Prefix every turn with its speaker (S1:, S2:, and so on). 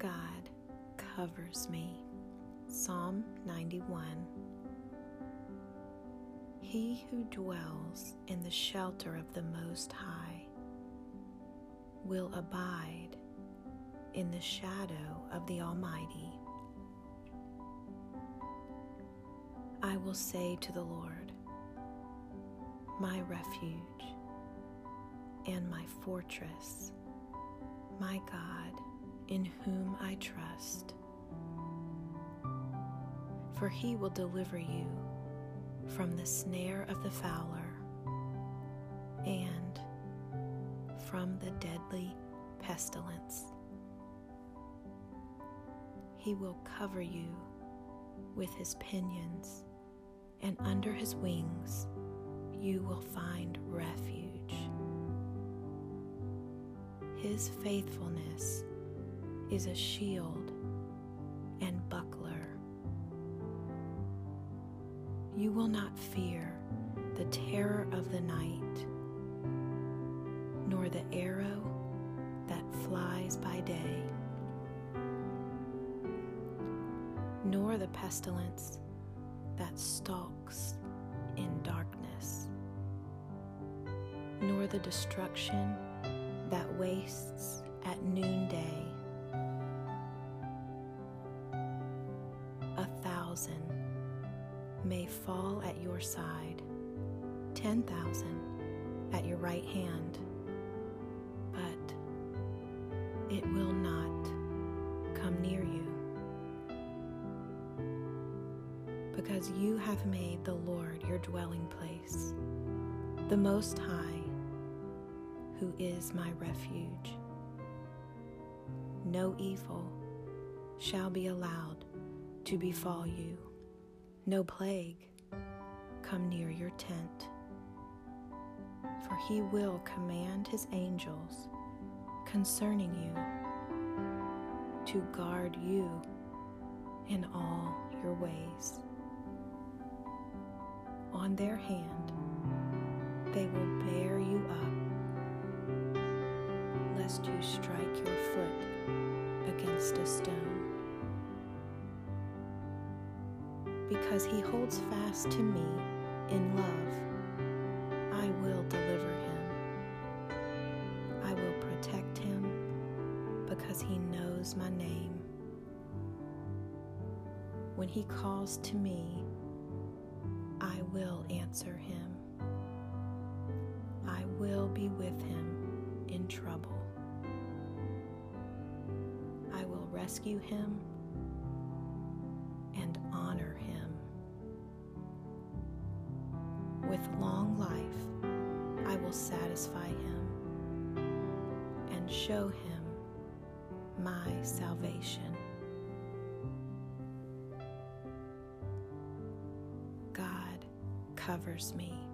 S1: God covers me. Psalm 91. He who dwells in the shelter of the Most High will abide in the shadow of the Almighty. I will say to the Lord, my refuge and my fortress, my God, in whom I trust. For he will deliver you from the snare of the fowler and from the deadly pestilence. He will cover you with his pinions, and under his wings you will find refuge. His faithfulness is a shield and buckler. You will not fear the terror of the night, nor the arrow that flies by day, nor the pestilence that stalks in darkness, nor the destruction that wastes at noonday. Thousand may fall at your side, ten thousand at your right hand, but it will not come near you. Because you have made the Lord your dwelling place, the Most High, who is my refuge. No evil shall be allowed to befall you, no plague come near your tent. For he will command his angels concerning you to guard you in all your ways. On their hand they will bear you up, lest you strike your foot against a stone. Because he holds fast to me in love, I will deliver him. I will protect him because he knows my name. When he calls to me, I will answer him. I will be with him in trouble. I will rescue him will satisfy him and show him my salvation. God covers me.